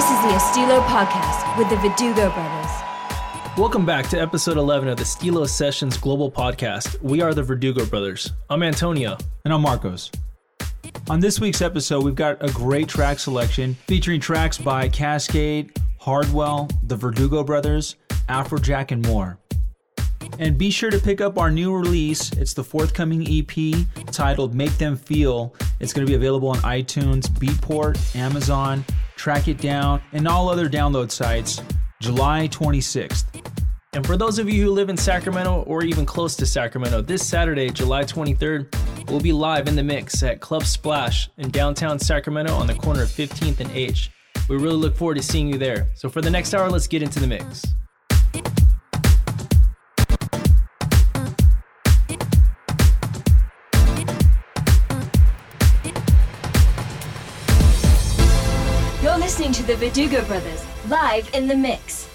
This is the Estilo Podcast with the Verdugo brothers. Welcome back to episode 11 of the Stilo Sessions Global Podcast. We are the Verdugo brothers. I'm Antonio. And I'm Marcos. On this week's episode, we've got a great track selection featuring tracks by Kaskade, Hardwell, the Verdugo brothers, Afrojack, and more. And be sure to pick up our new release. It's the forthcoming EP titled Make Them Feel. It's going to be available on iTunes, Beatport, Amazon, Trackitdown, and all other download sites July 26th. And for those of you who live in Sacramento or even close to Sacramento, this Saturday, July 23rd, we'll be live in the mix at Club Splash in downtown Sacramento on the corner of 15th and H. We really look forward to seeing you there. So for the next hour, let's get into the mix. The Verdugo brothers live in the mix.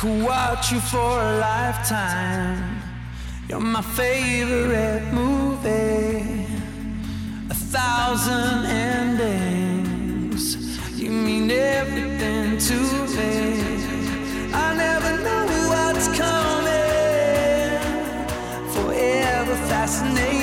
Could watch you for a lifetime. You're my favorite movie. A thousand endings. You mean everything to me. I never know what's coming. Forever fascinated.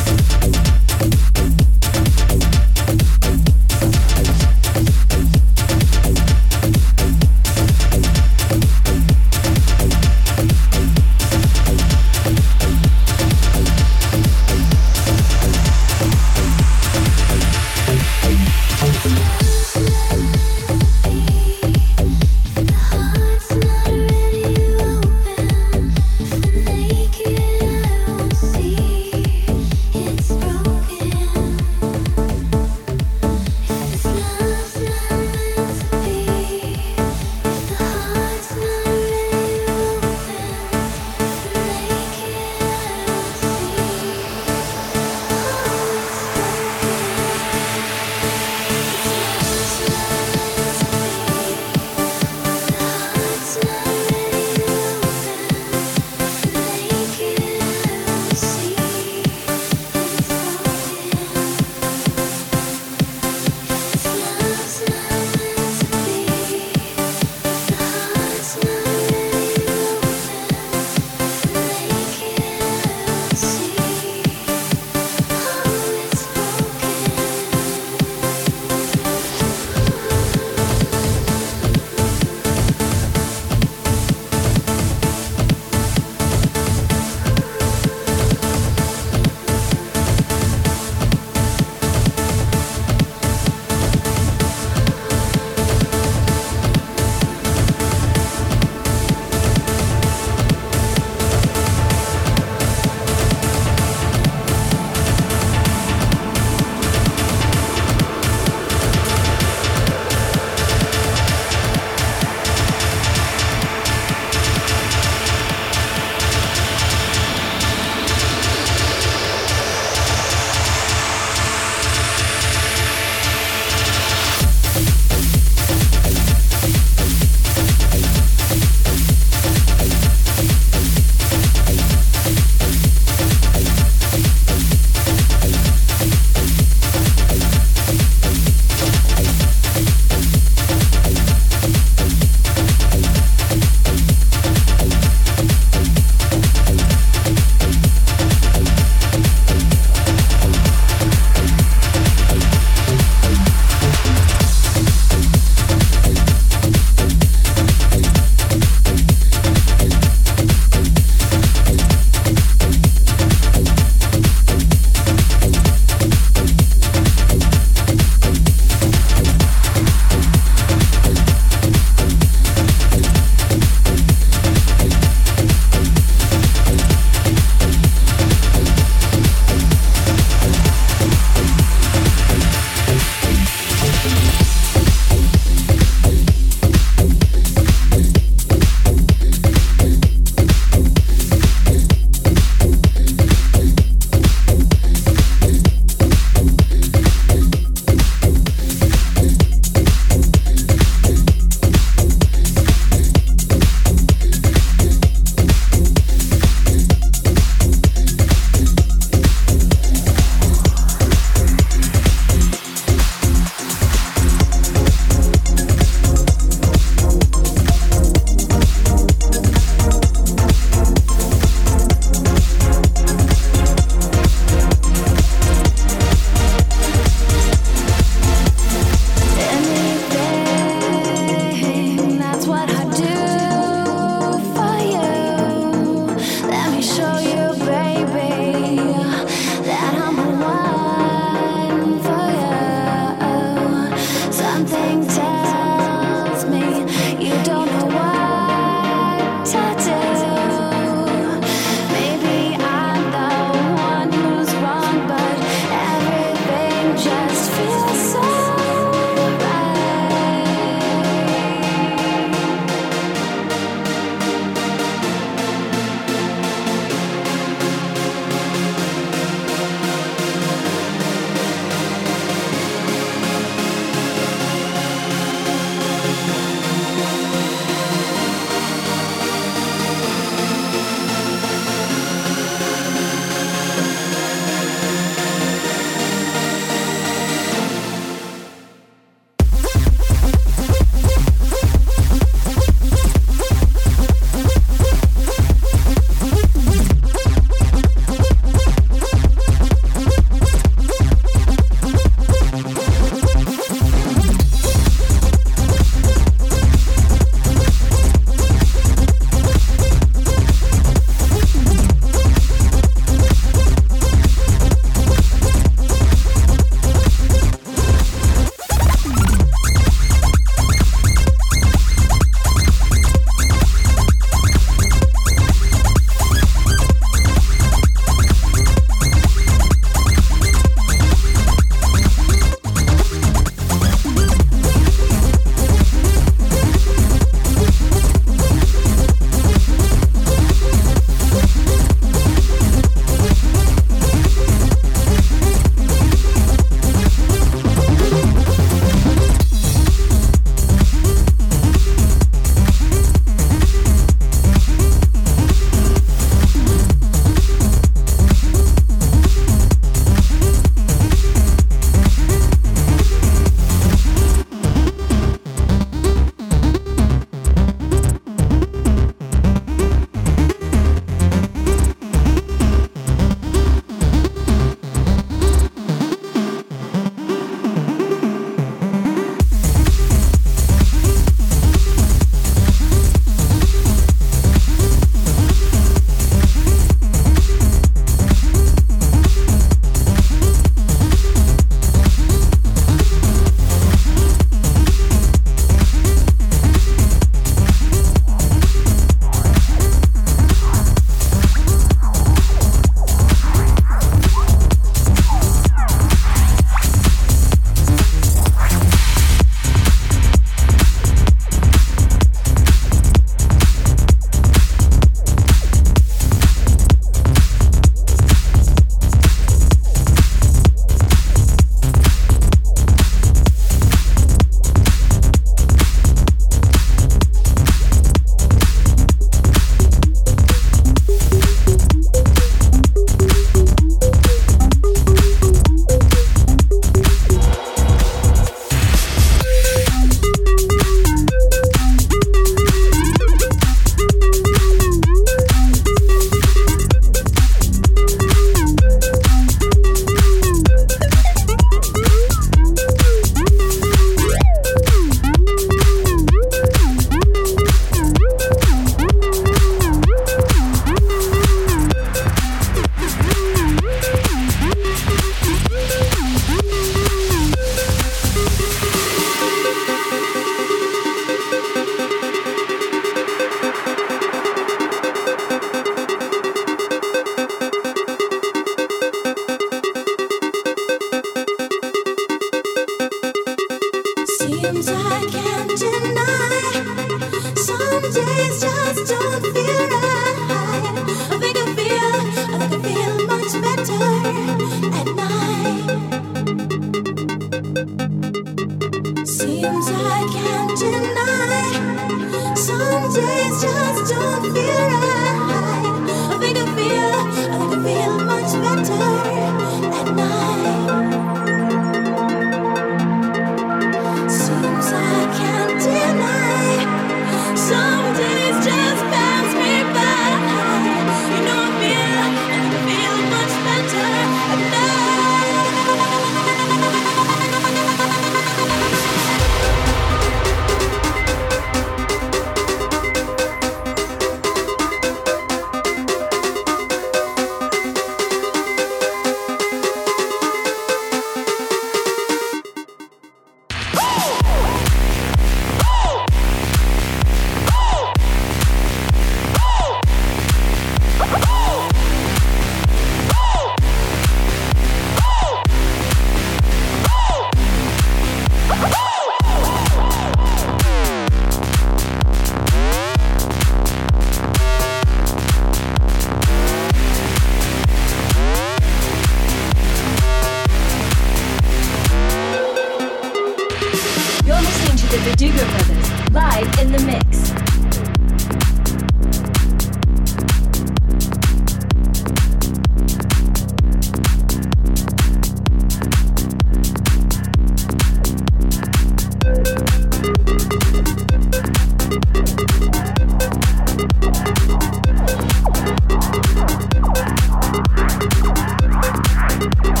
Deny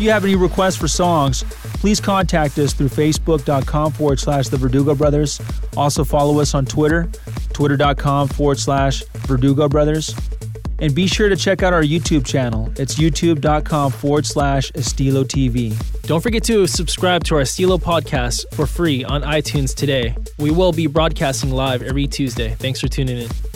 you have any requests for songs, please contact us through facebook.com forward slash the Verdugo Brothers. Also, follow us on Twitter, twitter.com forward slash Verdugo Brothers. And be sure to check out our YouTube channel. It's youtube.com forward slash Estilo TV. Don't forget to subscribe to our Estilo podcast for free on iTunes today. We will be broadcasting live every Tuesday. Thanks for tuning in.